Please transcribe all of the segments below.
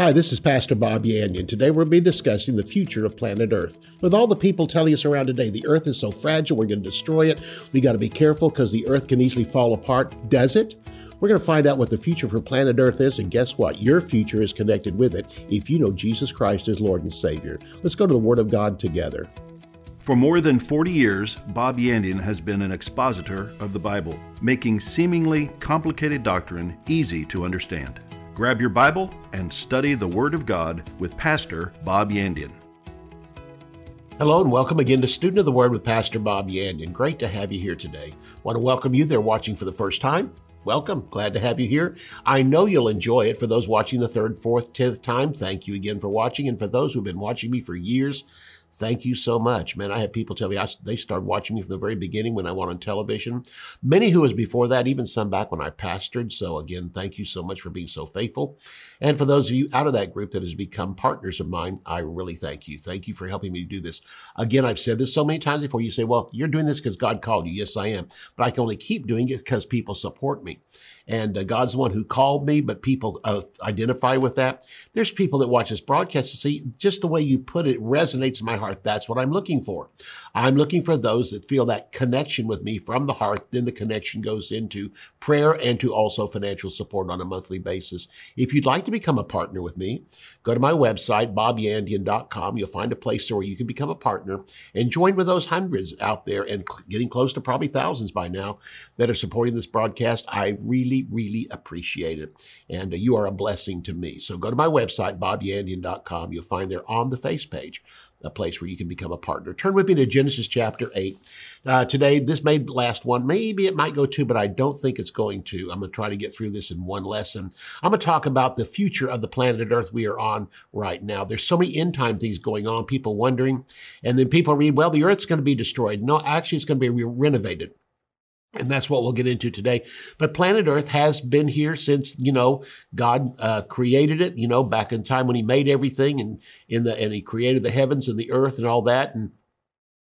Hi, this is Pastor Bob Yandian. Today we'll be discussing the future of planet Earth. With all the people telling us around today the Earth is so fragile, we're going to destroy it, we got to be careful because the Earth can easily fall apart. Does it? We're going to find out what the future for planet Earth is, and guess what? Your future is connected with it if you know Jesus Christ as Lord and Savior. Let's go to the Word of God together. For more than 40 years, Bob Yandian has been an expositor of the Bible, making seemingly complicated doctrine easy to understand. Grab your Bible and study the Word of God with Pastor Bob Yandian. Hello and welcome again to Student of the Word with Pastor Bob Yandian. Great to have you here today. Want to welcome you there watching for the first time. Welcome. Glad to have you here. I know you'll enjoy it. For those watching the third, fourth, tenth time, thank you again for watching. And for those who've been watching me for years, Thank you so much, man. I had people tell me I, they started watching me from the very beginning when I went on television. Many who was before that, even some back when I pastored. So again, thank you so much for being so faithful. And for those of you out of that group that has become partners of mine, I really thank you. Thank you for helping me do this. Again, I've said this so many times before. You say, well, you're doing this because God called you. Yes, I am. But I can only keep doing it because people support me. And uh, God's the one who called me, but people uh, identify with that. There's people that watch this broadcast and see just the way you put it resonates in my heart. That's what I'm looking for. I'm looking for those that feel that connection with me from the heart. Then the connection goes into prayer and to also financial support on a monthly basis. If you'd like to become a partner with me, go to my website, bobyandian.com. You'll find a place where you can become a partner and join with those hundreds out there and getting close to probably thousands by now that are supporting this broadcast. I really really, appreciate it. And uh, you are a blessing to me. So go to my website, bobyandian.com. You'll find there on the face page a place where you can become a partner. Turn with me to Genesis chapter 8. Uh, today, this may last one. Maybe it might go two, but I don't think it's going to. I'm going to try to get through this in one lesson. I'm going to talk about the future of the planet Earth we are on right now. There's so many end time things going on, people wondering. And then people read, well, the Earth's going to be destroyed. No, actually, it's going to be re- renovated. And that's what we'll get into today. But planet Earth has been here since, you know, God uh, created it, you know, back in time when he made everything and in the, and he created the heavens and the earth and all that. And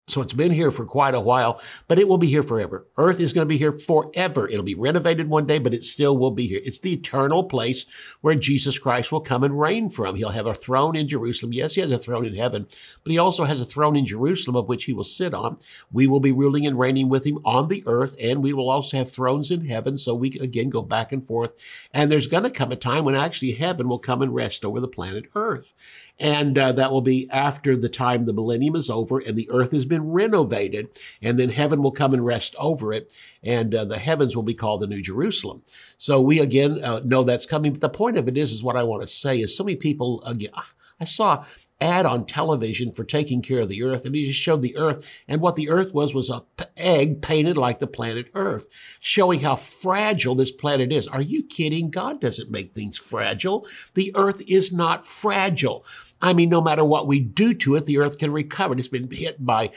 so it's been here for quite a while, but it will be here forever. Earth is going to be here forever. It'll be renovated one day, but it still will be here. It's the eternal place where Jesus Christ will come and reign from. He'll have a throne in Jerusalem. Yes, he has a throne in heaven, but he also has a throne in Jerusalem of which he will sit on. We will be ruling and reigning with him on the earth, and we will also have thrones in heaven. So we can again go back and forth. And there's going to come a time when actually heaven will come and rest over the planet earth. And uh, that will be after the time the millennium is over and the earth has been renovated. And then heaven will come and rest over it. And uh, the heavens will be called the New Jerusalem. So we again uh, know that's coming. But the point of it is, is what I want to say is so many people, again, I saw an ad on television for taking care of the earth and he just showed the earth and what the earth was was a p- egg painted like the planet earth showing how fragile this planet is are you kidding god doesn't make things fragile the earth is not fragile I mean, no matter what we do to it, the Earth can recover. It's been hit by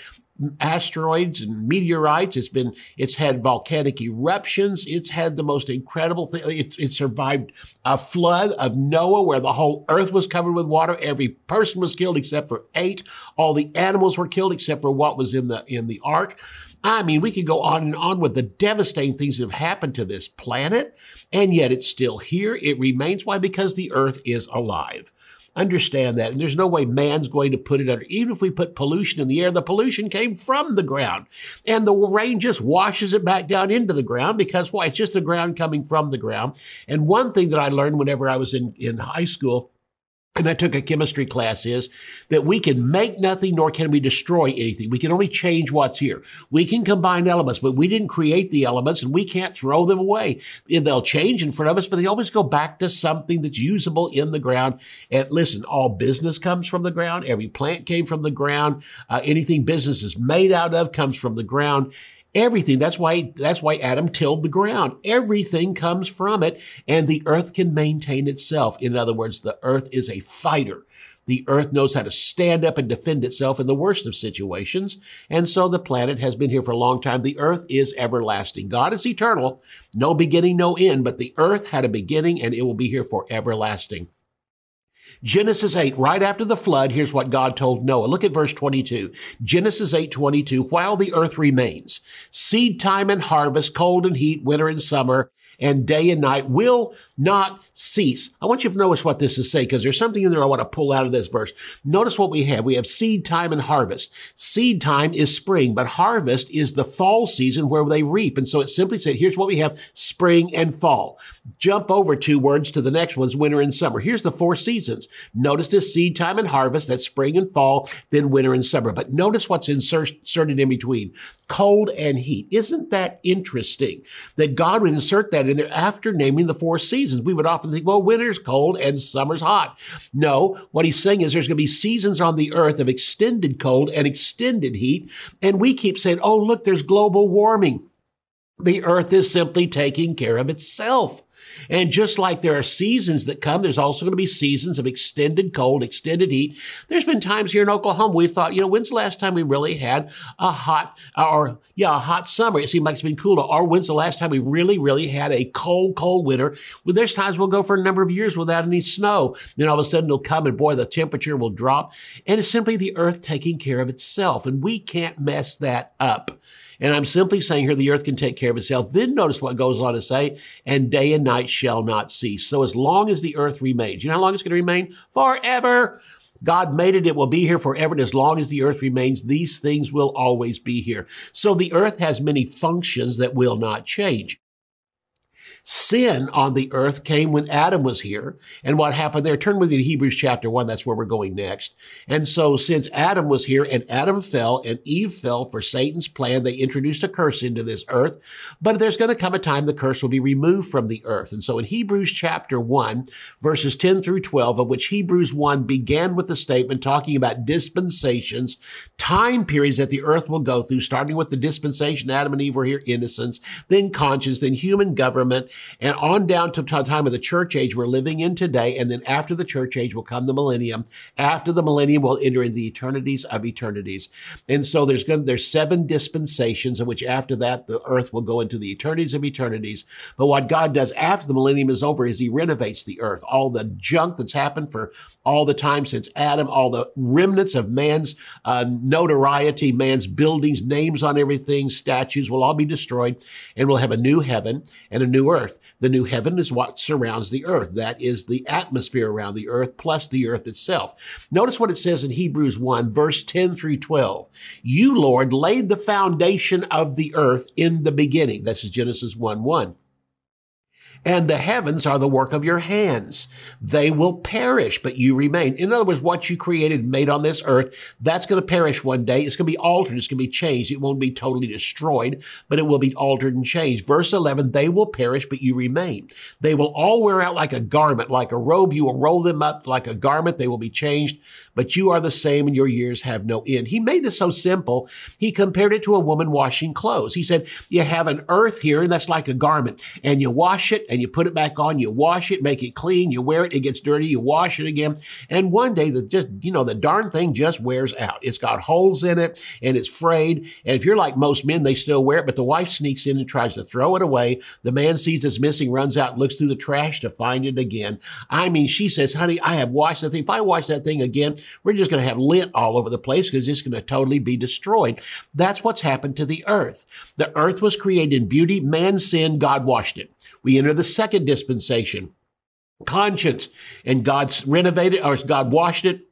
asteroids and meteorites. It's been, it's had volcanic eruptions. It's had the most incredible thing. It, it, survived a flood of Noah where the whole earth was covered with water. Every person was killed except for eight. All the animals were killed except for what was in the, in the ark. I mean, we could go on and on with the devastating things that have happened to this planet, and yet it's still here. It remains. Why? Because the earth is alive. Understand that. And there's no way man's going to put it under. Even if we put pollution in the air, the pollution came from the ground. And the rain just washes it back down into the ground because why? It's just the ground coming from the ground. And one thing that I learned whenever I was in, in high school and I took a chemistry class is that we can make nothing nor can we destroy anything. We can only change what's here. We can combine elements, but we didn't create the elements and we can't throw them away. They'll change in front of us, but they always go back to something that's usable in the ground. And listen, all business comes from the ground. Every plant came from the ground. Uh, anything business is made out of comes from the ground. Everything. That's why, that's why Adam tilled the ground. Everything comes from it and the earth can maintain itself. In other words, the earth is a fighter. The earth knows how to stand up and defend itself in the worst of situations. And so the planet has been here for a long time. The earth is everlasting. God is eternal. No beginning, no end, but the earth had a beginning and it will be here for everlasting. Genesis 8, right after the flood, here's what God told Noah. Look at verse 22. Genesis 8, 22, while the earth remains, seed time and harvest, cold and heat, winter and summer, and day and night will not cease. I want you to notice what this is saying because there's something in there I want to pull out of this verse. Notice what we have. We have seed time and harvest. Seed time is spring, but harvest is the fall season where they reap. And so it simply said, here's what we have spring and fall. Jump over two words to the next one's winter and summer. Here's the four seasons. Notice this seed time and harvest, that's spring and fall, then winter and summer. But notice what's inserted in between cold and heat. Isn't that interesting that God would insert that in there after naming the four seasons? We would often think, well, winter's cold and summer's hot. No, what he's saying is there's going to be seasons on the earth of extended cold and extended heat. And we keep saying, oh, look, there's global warming. The earth is simply taking care of itself. And just like there are seasons that come, there's also going to be seasons of extended cold, extended heat. There's been times here in Oklahoma we've thought, you know, when's the last time we really had a hot or yeah, a hot summer? It seemed like it's been cool. Or when's the last time we really, really had a cold, cold winter? Well, there's times we'll go for a number of years without any snow. Then all of a sudden it'll come and boy, the temperature will drop. And it's simply the earth taking care of itself. And we can't mess that up. And I'm simply saying here the earth can take care of itself. Then notice what goes on to say, and day and night shall not cease. So as long as the earth remains, you know how long it's going to remain? Forever. God made it. It will be here forever. And as long as the earth remains, these things will always be here. So the earth has many functions that will not change. Sin on the earth came when Adam was here. And what happened there? Turn with me to Hebrews chapter one. That's where we're going next. And so since Adam was here and Adam fell and Eve fell for Satan's plan, they introduced a curse into this earth. But there's going to come a time the curse will be removed from the earth. And so in Hebrews chapter one, verses 10 through 12, of which Hebrews 1 began with the statement talking about dispensations, time periods that the earth will go through, starting with the dispensation Adam and Eve were here, innocence, then conscience, then human government, and on down to the time of the church age we're living in today. And then after the church age will come the millennium. After the millennium, we'll enter into the eternities of eternities. And so there's going, there's seven dispensations in which after that, the earth will go into the eternities of eternities. But what God does after the millennium is over is he renovates the earth. All the junk that's happened for all the time since Adam, all the remnants of man's uh, notoriety, man's buildings, names on everything, statues will all be destroyed, and we'll have a new heaven and a new earth. The new heaven is what surrounds the earth. That is the atmosphere around the earth plus the earth itself. Notice what it says in Hebrews 1, verse 10 through 12. You, Lord, laid the foundation of the earth in the beginning. This is Genesis 1 1 and the heavens are the work of your hands. They will perish, but you remain. In other words, what you created made on this earth, that's going to perish one day. It's going to be altered. It's going to be changed. It won't be totally destroyed, but it will be altered and changed. Verse 11, they will perish, but you remain. They will all wear out like a garment, like a robe. You will roll them up like a garment. They will be changed, but you are the same and your years have no end. He made this so simple. He compared it to a woman washing clothes. He said, you have an earth here and that's like a garment and you wash it and you put it back on, you wash it, make it clean, you wear it, it gets dirty, you wash it again. And one day the just, you know, the darn thing just wears out. It's got holes in it and it's frayed. And if you're like most men, they still wear it, but the wife sneaks in and tries to throw it away. The man sees it's missing, runs out, looks through the trash to find it again. I mean, she says, honey, I have washed that thing. If I wash that thing again, we're just going to have lint all over the place because it's going to totally be destroyed. That's what's happened to the earth. The earth was created in beauty. Man sinned. God washed it. We enter the second dispensation, conscience, and God's renovated or God washed it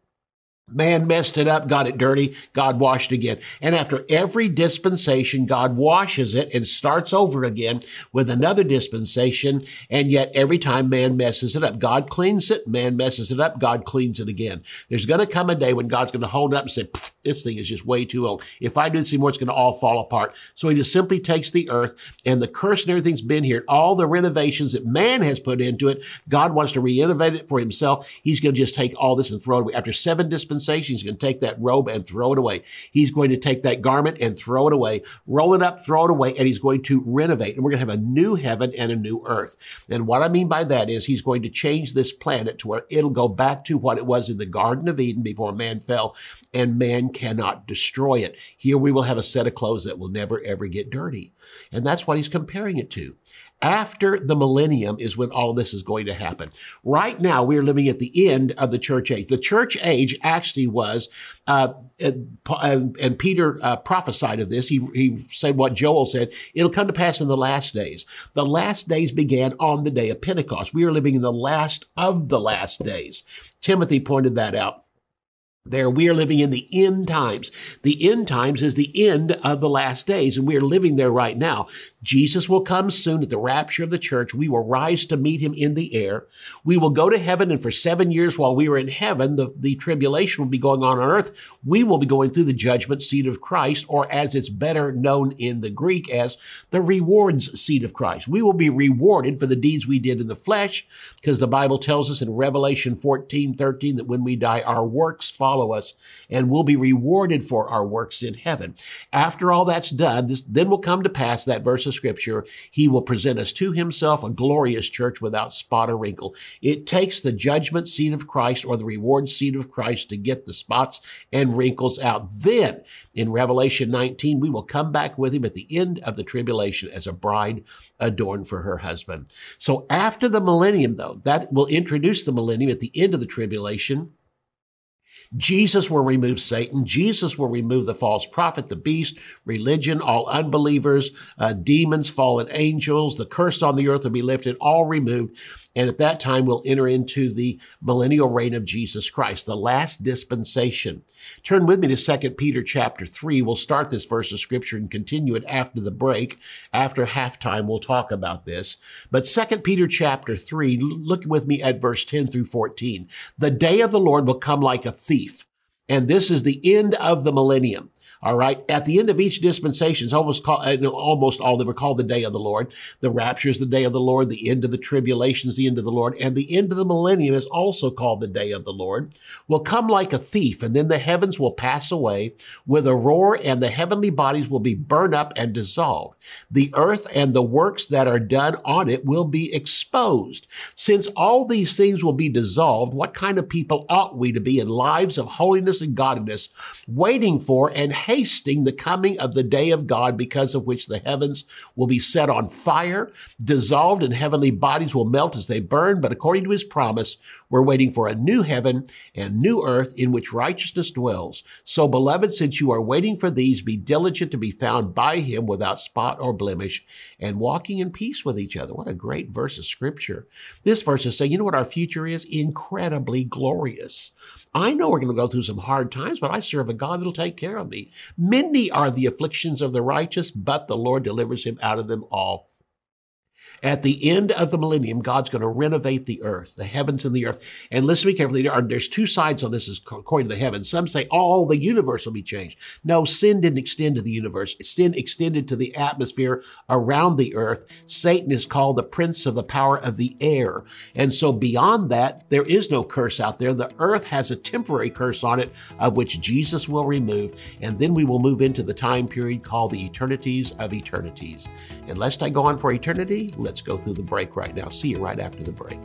Man messed it up, got it dirty, God washed it again. And after every dispensation, God washes it and starts over again with another dispensation. And yet every time man messes it up, God cleans it, man messes it up, God cleans it again. There's going to come a day when God's going to hold up and say, this thing is just way too old. If I do this anymore, it's going to all fall apart. So he just simply takes the earth and the curse and everything's been here. All the renovations that man has put into it, God wants to re-innovate it for himself. He's going to just take all this and throw it away. After seven dispensations, dispensation. He's going to take that robe and throw it away. He's going to take that garment and throw it away, roll it up, throw it away, and he's going to renovate. And we're going to have a new heaven and a new earth. And what I mean by that is he's going to change this planet to where it'll go back to what it was in the Garden of Eden before man fell, and man cannot destroy it. Here we will have a set of clothes that will never ever get dirty. And that's what he's comparing it to. After the millennium is when all this is going to happen. Right now, we're living at the end of the church age. The church age actually was, uh, and, and, Peter uh, prophesied of this. He, he said what Joel said. It'll come to pass in the last days. The last days began on the day of Pentecost. We are living in the last of the last days. Timothy pointed that out there. We are living in the end times. The end times is the end of the last days, and we are living there right now. Jesus will come soon at the rapture of the church. We will rise to meet him in the air. We will go to heaven, and for seven years while we are in heaven, the, the tribulation will be going on on earth. We will be going through the judgment seat of Christ, or as it's better known in the Greek as the rewards seat of Christ. We will be rewarded for the deeds we did in the flesh, because the Bible tells us in Revelation 14, 13 that when we die, our works follow us, and we'll be rewarded for our works in heaven. After all that's done, this then will come to pass that verse of scripture, he will present us to himself a glorious church without spot or wrinkle. It takes the judgment seat of Christ or the reward seat of Christ to get the spots and wrinkles out. Then in Revelation 19, we will come back with him at the end of the tribulation as a bride adorned for her husband. So after the millennium, though, that will introduce the millennium at the end of the tribulation. Jesus will remove Satan. Jesus will remove the false prophet, the beast, religion, all unbelievers, uh, demons, fallen angels. The curse on the earth will be lifted, all removed. And at that time, we'll enter into the millennial reign of Jesus Christ, the last dispensation. Turn with me to 2 Peter chapter 3. We'll start this verse of scripture and continue it after the break. After halftime, we'll talk about this. But 2 Peter chapter 3, look with me at verse 10 through 14. The day of the Lord will come like a thief. And this is the end of the millennium. All right. At the end of each dispensation, it's almost called, uh, almost all them were called the day of the Lord. The rapture is the day of the Lord. The end of the tribulation is the end of the Lord. And the end of the millennium is also called the day of the Lord. Will come like a thief, and then the heavens will pass away with a roar, and the heavenly bodies will be burned up and dissolved. The earth and the works that are done on it will be exposed. Since all these things will be dissolved, what kind of people ought we to be in lives of holiness and godliness, waiting for and hasting the coming of the day of God, because of which the heavens will be set on fire, dissolved, and heavenly bodies will melt as they burn. But according to his promise, we're waiting for a new heaven and new earth in which righteousness dwells. So, beloved, since you are waiting for these, be diligent to be found by him without spot or blemish and walking in peace with each other. What a great verse of scripture. This verse is saying, you know what our future is? Incredibly glorious. I know we're going to go through some hard times, but I serve a God that'll take care of me. Many are the afflictions of the righteous, but the Lord delivers him out of them all. At the end of the millennium, God's going to renovate the earth, the heavens and the earth. And listen to me carefully. There are, there's two sides on this according to the heavens. Some say all the universe will be changed. No, sin didn't extend to the universe. Sin extended to the atmosphere around the earth. Satan is called the prince of the power of the air. And so beyond that, there is no curse out there. The earth has a temporary curse on it, of which Jesus will remove. And then we will move into the time period called the eternities of eternities. And lest I go on for eternity, let's go through the break right now. See you right after the break.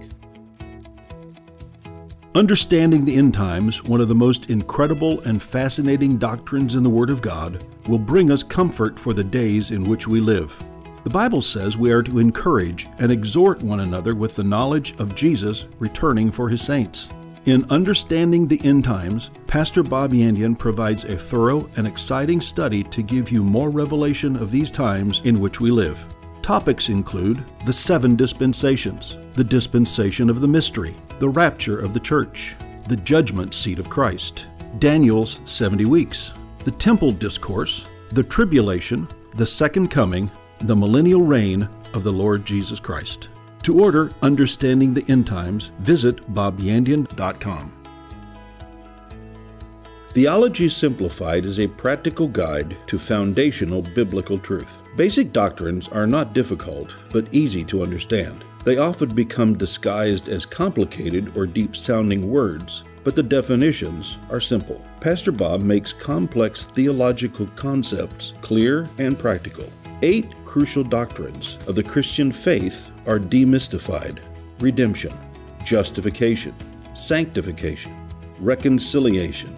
Understanding the end times, one of the most incredible and fascinating doctrines in the Word of God, will bring us comfort for the days in which we live. The Bible says we are to encourage and exhort one another with the knowledge of Jesus returning for his saints. In Understanding the End Times, Pastor Bob Yandian provides a thorough and exciting study to give you more revelation of these times in which we live. Topics include the seven dispensations, the dispensation of the mystery, the rapture of the church, the judgment seat of Christ, Daniel's 70 weeks, the temple discourse, the tribulation, the second coming, the millennial reign of the Lord Jesus Christ. To order Understanding the End Times, visit bobyandian.com. Theology Simplified is a practical guide to foundational biblical truth. Basic doctrines are not difficult, but easy to understand. They often become disguised as complicated or deep sounding words, but the definitions are simple. Pastor Bob makes complex theological concepts clear and practical. Eight crucial doctrines of the Christian faith are demystified redemption, justification, sanctification, reconciliation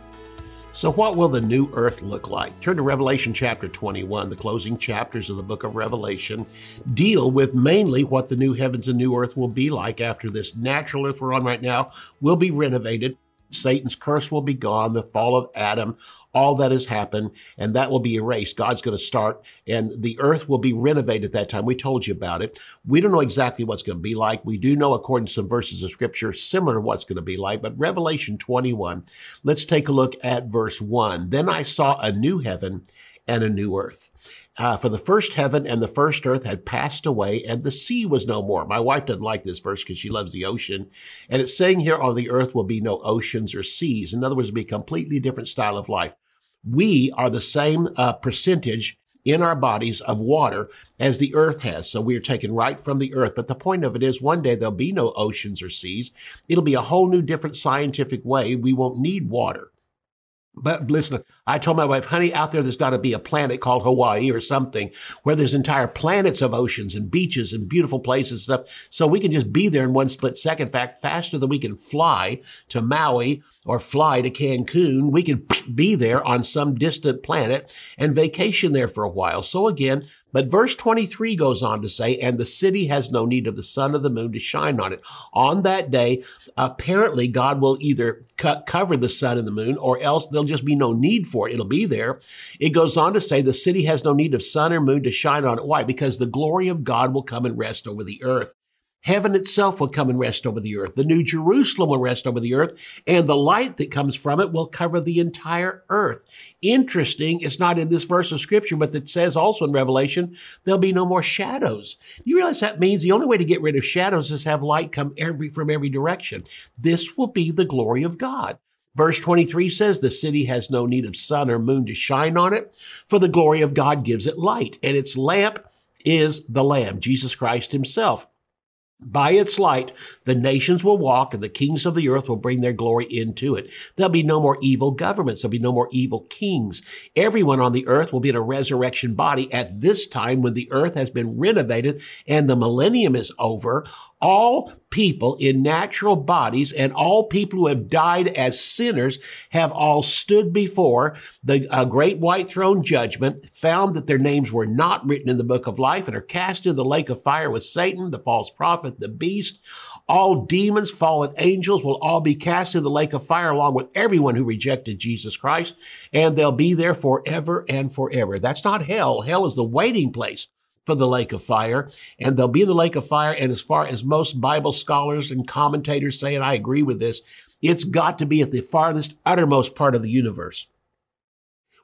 So, what will the new earth look like? Turn to Revelation chapter 21. The closing chapters of the book of Revelation deal with mainly what the new heavens and new earth will be like after this natural earth we're on right now will be renovated Satan's curse will be gone, the fall of Adam, all that has happened, and that will be erased. God's going to start, and the earth will be renovated at that time. We told you about it. We don't know exactly what's going to be like. We do know, according to some verses of scripture, similar to what's going to be like. But Revelation 21, let's take a look at verse 1. Then I saw a new heaven and a new earth. Uh, for the first heaven and the first earth had passed away, and the sea was no more. My wife doesn't like this verse because she loves the ocean. And it's saying here on the earth will be no oceans or seas. In other words, it'll be a completely different style of life. We are the same uh, percentage in our bodies of water as the earth has. So we are taken right from the earth. But the point of it is one day there'll be no oceans or seas. It'll be a whole new different scientific way. We won't need water. But listen, I told my wife, honey, out there, there's got to be a planet called Hawaii or something where there's entire planets of oceans and beaches and beautiful places and stuff. So we can just be there in one split second. In fact, faster than we can fly to Maui or fly to Cancun, we can be there on some distant planet and vacation there for a while. So again, but verse 23 goes on to say, and the city has no need of the sun or the moon to shine on it. On that day, apparently God will either cover the sun and the moon or else there'll just be no need for it. It'll be there. It goes on to say the city has no need of sun or moon to shine on it. Why? Because the glory of God will come and rest over the earth. Heaven itself will come and rest over the earth. The new Jerusalem will rest over the earth, and the light that comes from it will cover the entire earth. Interesting, it's not in this verse of scripture, but it says also in Revelation, there'll be no more shadows. You realize that means the only way to get rid of shadows is have light come every, from every direction. This will be the glory of God. Verse 23 says, The city has no need of sun or moon to shine on it, for the glory of God gives it light, and its lamp is the Lamb, Jesus Christ himself. By its light, the nations will walk and the kings of the earth will bring their glory into it. There'll be no more evil governments. There'll be no more evil kings. Everyone on the earth will be in a resurrection body at this time when the earth has been renovated and the millennium is over all people in natural bodies and all people who have died as sinners have all stood before the uh, great white throne judgment, found that their names were not written in the book of life and are cast into the lake of fire with Satan, the false prophet, the beast. All demons, fallen angels will all be cast into the lake of fire along with everyone who rejected Jesus Christ, and they'll be there forever and forever. That's not hell. Hell is the waiting place for the lake of fire, and they'll be in the lake of fire. And as far as most Bible scholars and commentators say, and I agree with this, it's got to be at the farthest, uttermost part of the universe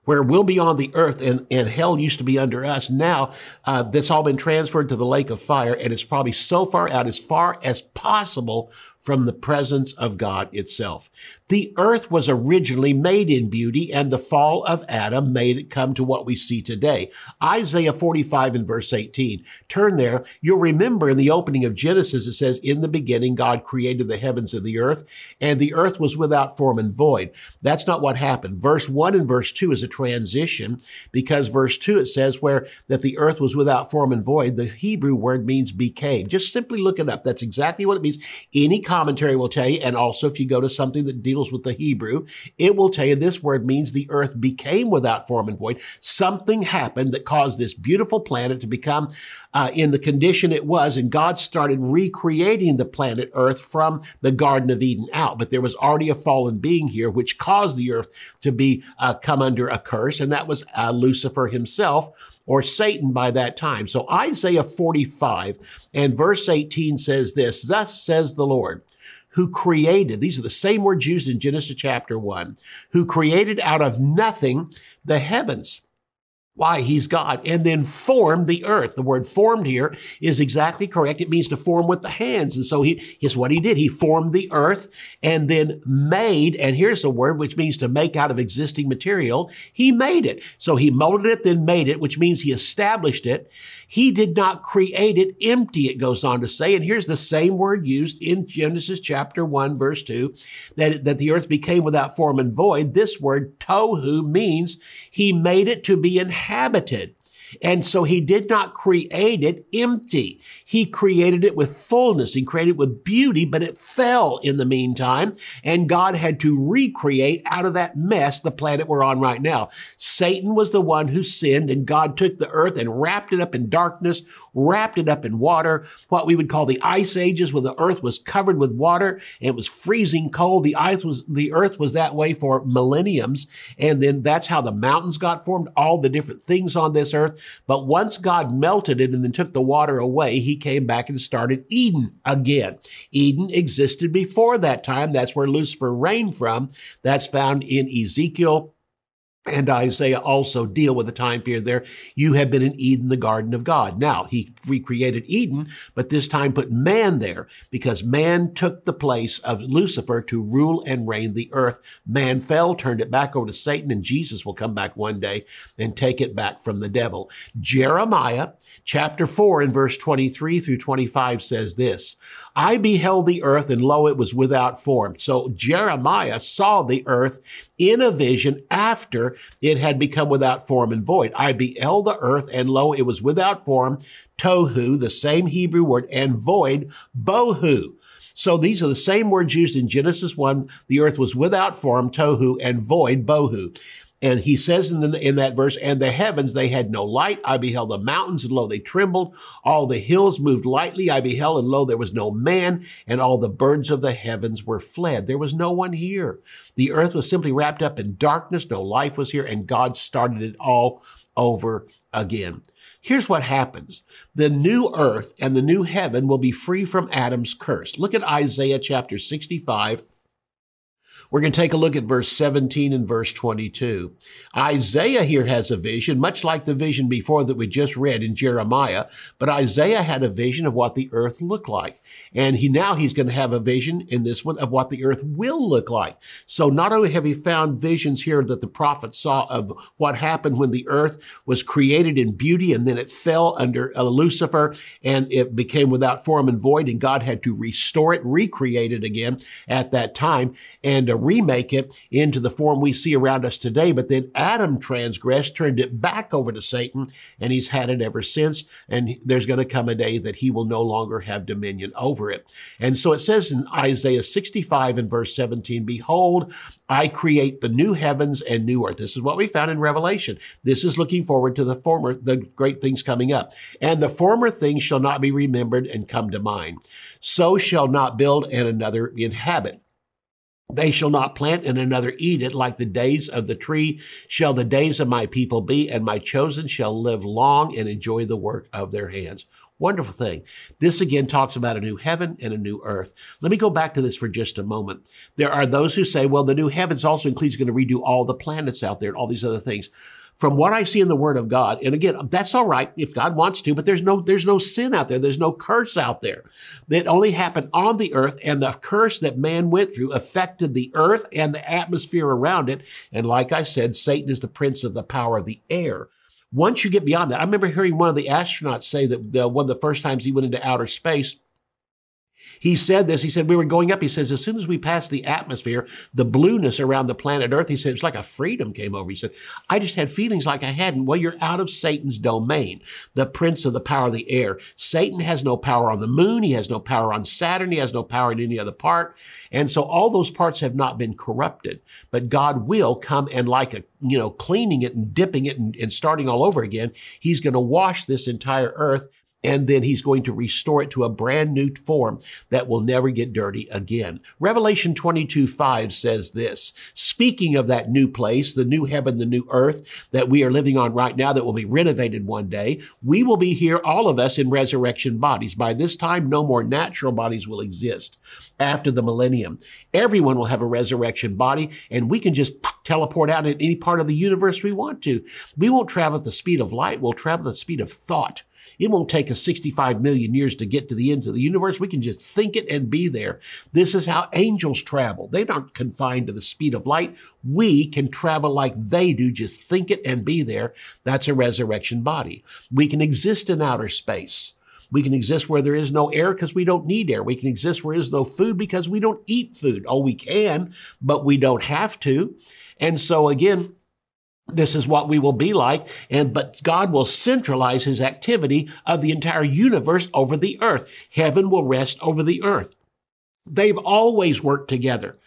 where we'll be on the earth and, and hell used to be under us. Now, uh, that's all been transferred to the lake of fire and it's probably so far out as far as possible from the presence of God itself. The earth was originally made in beauty and the fall of Adam made it come to what we see today. Isaiah 45 and verse 18. Turn there. You'll remember in the opening of Genesis, it says, in the beginning, God created the heavens and the earth and the earth was without form and void. That's not what happened. Verse one and verse two is a transition because verse two, it says where that the earth was without form and void. The Hebrew word means became. Just simply look it up. That's exactly what it means. Any commentary will tell you. And also, if you go to something that deals with the Hebrew, it will tell you this word means the earth became without form and void. Something happened that caused this beautiful planet to become uh, in the condition it was, and God started recreating the planet Earth from the Garden of Eden out. But there was already a fallen being here, which caused the earth to be uh, come under a curse, and that was uh, Lucifer himself or Satan by that time. So Isaiah 45 and verse 18 says this, thus says the Lord, who created, these are the same words used in Genesis chapter 1, who created out of nothing the heavens why he's God, and then formed the earth. The word formed here is exactly correct. It means to form with the hands. And so he is what he did. He formed the earth and then made, and here's the word which means to make out of existing material. He made it. So he molded it, then made it, which means he established it. He did not create it empty, it goes on to say. And here's the same word used in Genesis chapter 1, verse 2, that, that the earth became without form and void. This word tohu means he made it to be inhabited inhabited and so he did not create it empty. He created it with fullness. He created it with beauty, but it fell in the meantime. And God had to recreate out of that mess the planet we're on right now. Satan was the one who sinned and God took the earth and wrapped it up in darkness, wrapped it up in water, what we would call the ice ages where the earth was covered with water and it was freezing cold. The ice was, the earth was that way for millenniums. And then that's how the mountains got formed, all the different things on this earth. But once God melted it and then took the water away, he came back and started Eden again. Eden existed before that time. That's where Lucifer reigned from. That's found in Ezekiel and Isaiah also deal with the time period there. You have been in Eden, the garden of God. Now, he recreated Eden, but this time put man there because man took the place of Lucifer to rule and reign the earth. Man fell, turned it back over to Satan, and Jesus will come back one day and take it back from the devil. Jeremiah chapter 4 and verse 23 through 25 says this, I beheld the earth and lo, it was without form. So Jeremiah saw the earth in a vision after it had become without form and void. I beheld the earth and lo, it was without form, tohu, the same Hebrew word, and void, bohu. So these are the same words used in Genesis 1. The earth was without form, tohu, and void, bohu. And he says in, the, in that verse, and the heavens, they had no light. I beheld the mountains, and lo, they trembled. All the hills moved lightly. I beheld, and lo, there was no man, and all the birds of the heavens were fled. There was no one here. The earth was simply wrapped up in darkness. No life was here, and God started it all over again. Here's what happens. The new earth and the new heaven will be free from Adam's curse. Look at Isaiah chapter 65 we're going to take a look at verse 17 and verse 22. Isaiah here has a vision, much like the vision before that we just read in Jeremiah, but Isaiah had a vision of what the earth looked like. And he now he's going to have a vision in this one of what the earth will look like. So not only have he found visions here that the prophet saw of what happened when the earth was created in beauty and then it fell under Lucifer and it became without form and void and God had to restore it, recreate it again at that time. And remake it into the form we see around us today. But then Adam transgressed, turned it back over to Satan, and he's had it ever since. And there's going to come a day that he will no longer have dominion over it. And so it says in Isaiah 65 and verse 17, Behold, I create the new heavens and new earth. This is what we found in Revelation. This is looking forward to the former, the great things coming up. And the former things shall not be remembered and come to mind. So shall not build and another inhabit. They shall not plant and another eat it, like the days of the tree shall the days of my people be, and my chosen shall live long and enjoy the work of their hands. Wonderful thing. This again talks about a new heaven and a new earth. Let me go back to this for just a moment. There are those who say, well, the new heavens also includes going to redo all the planets out there and all these other things from what I see in the Word of God, and again, that's all right if God wants to, but there's no there's no sin out there, there's no curse out there. That only happened on the earth, and the curse that man went through affected the earth and the atmosphere around it. And like I said, Satan is the prince of the power of the air. Once you get beyond that, I remember hearing one of the astronauts say that the, one of the first times he went into outer space he said this. He said, we were going up. He says, as soon as we passed the atmosphere, the blueness around the planet Earth, he said, it's like a freedom came over. He said, I just had feelings like I hadn't. Well, you're out of Satan's domain, the prince of the power of the air. Satan has no power on the moon. He has no power on Saturn. He has no power in any other part. And so all those parts have not been corrupted, but God will come and like a, you know, cleaning it and dipping it and, and starting all over again. He's going to wash this entire earth and then he's going to restore it to a brand new form that will never get dirty again. Revelation 22 5 says this, speaking of that new place, the new heaven, the new earth that we are living on right now that will be renovated one day, we will be here, all of us in resurrection bodies. By this time, no more natural bodies will exist after the millennium. Everyone will have a resurrection body and we can just teleport out in any part of the universe we want to. We won't travel at the speed of light. We'll travel at the speed of thought. It won't take us 65 million years to get to the end of the universe. We can just think it and be there. This is how angels travel. They're not confined to the speed of light. We can travel like they do, just think it and be there. That's a resurrection body. We can exist in outer space. We can exist where there is no air because we don't need air. We can exist where there is no food because we don't eat food. Oh, we can, but we don't have to. And so again, this is what we will be like. And, but God will centralize his activity of the entire universe over the earth. Heaven will rest over the earth. They've always worked together.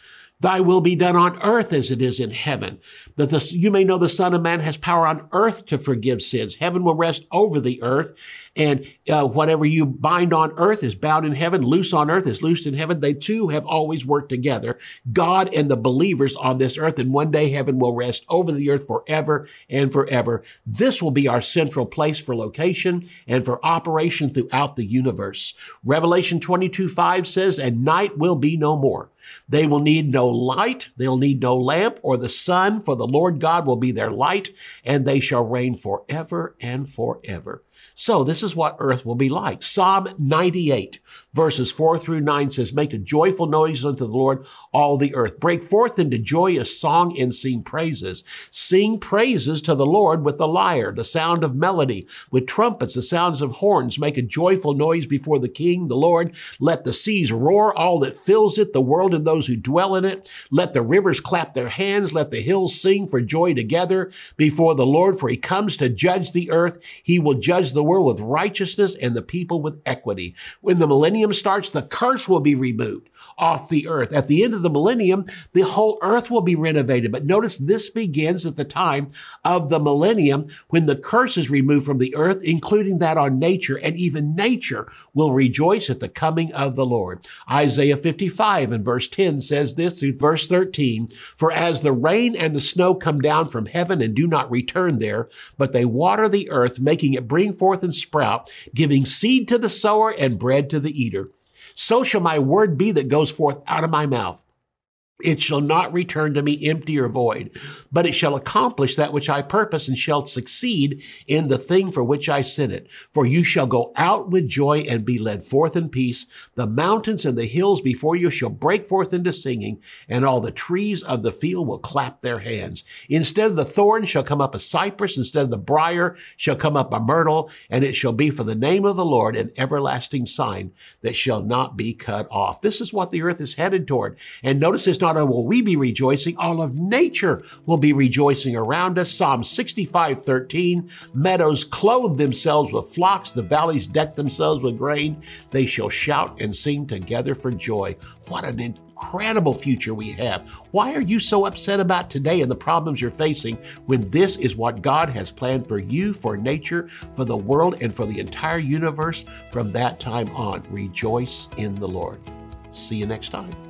Thy will be done on earth as it is in heaven. That the, you may know the Son of Man has power on earth to forgive sins. Heaven will rest over the earth, and uh, whatever you bind on earth is bound in heaven. Loose on earth is loosed in heaven. They too have always worked together. God and the believers on this earth, and one day heaven will rest over the earth forever and forever. This will be our central place for location and for operation throughout the universe. Revelation 22 5 says, and night will be no more. They will need no light. They'll need no lamp or the sun, for the Lord God will be their light, and they shall reign forever and forever. So this is what earth will be like. Psalm 98 verses 4 through 9 says, Make a joyful noise unto the Lord, all the earth. Break forth into joyous song and sing praises. Sing praises to the Lord with the lyre, the sound of melody, with trumpets, the sounds of horns. Make a joyful noise before the King, the Lord. Let the seas roar, all that fills it, the world and those who dwell in it. Let the rivers clap their hands. Let the hills sing for joy together before the Lord, for he comes to judge the earth. He will judge the world with righteousness and the people with equity. When the millennium starts, the curse will be removed off the earth. At the end of the millennium, the whole earth will be renovated. But notice this begins at the time of the millennium when the curse is removed from the earth, including that on nature, and even nature will rejoice at the coming of the Lord. Isaiah 55 and verse 10 says this through verse 13, For as the rain and the snow come down from heaven and do not return there, but they water the earth, making it bring forth and sprout, giving seed to the sower and bread to the eater. So shall my word be that goes forth out of my mouth. It shall not return to me empty or void, but it shall accomplish that which I purpose and shall succeed in the thing for which I sent it. For you shall go out with joy and be led forth in peace. The mountains and the hills before you shall break forth into singing, and all the trees of the field will clap their hands. Instead of the thorn shall come up a cypress, instead of the brier shall come up a myrtle, and it shall be for the name of the Lord an everlasting sign that shall not be cut off. This is what the earth is headed toward. And notice it's not not only will we be rejoicing, all of nature will be rejoicing around us. Psalm 65, 13, meadows clothe themselves with flocks, the valleys deck themselves with grain. They shall shout and sing together for joy. What an incredible future we have. Why are you so upset about today and the problems you're facing when this is what God has planned for you, for nature, for the world, and for the entire universe from that time on? Rejoice in the Lord. See you next time.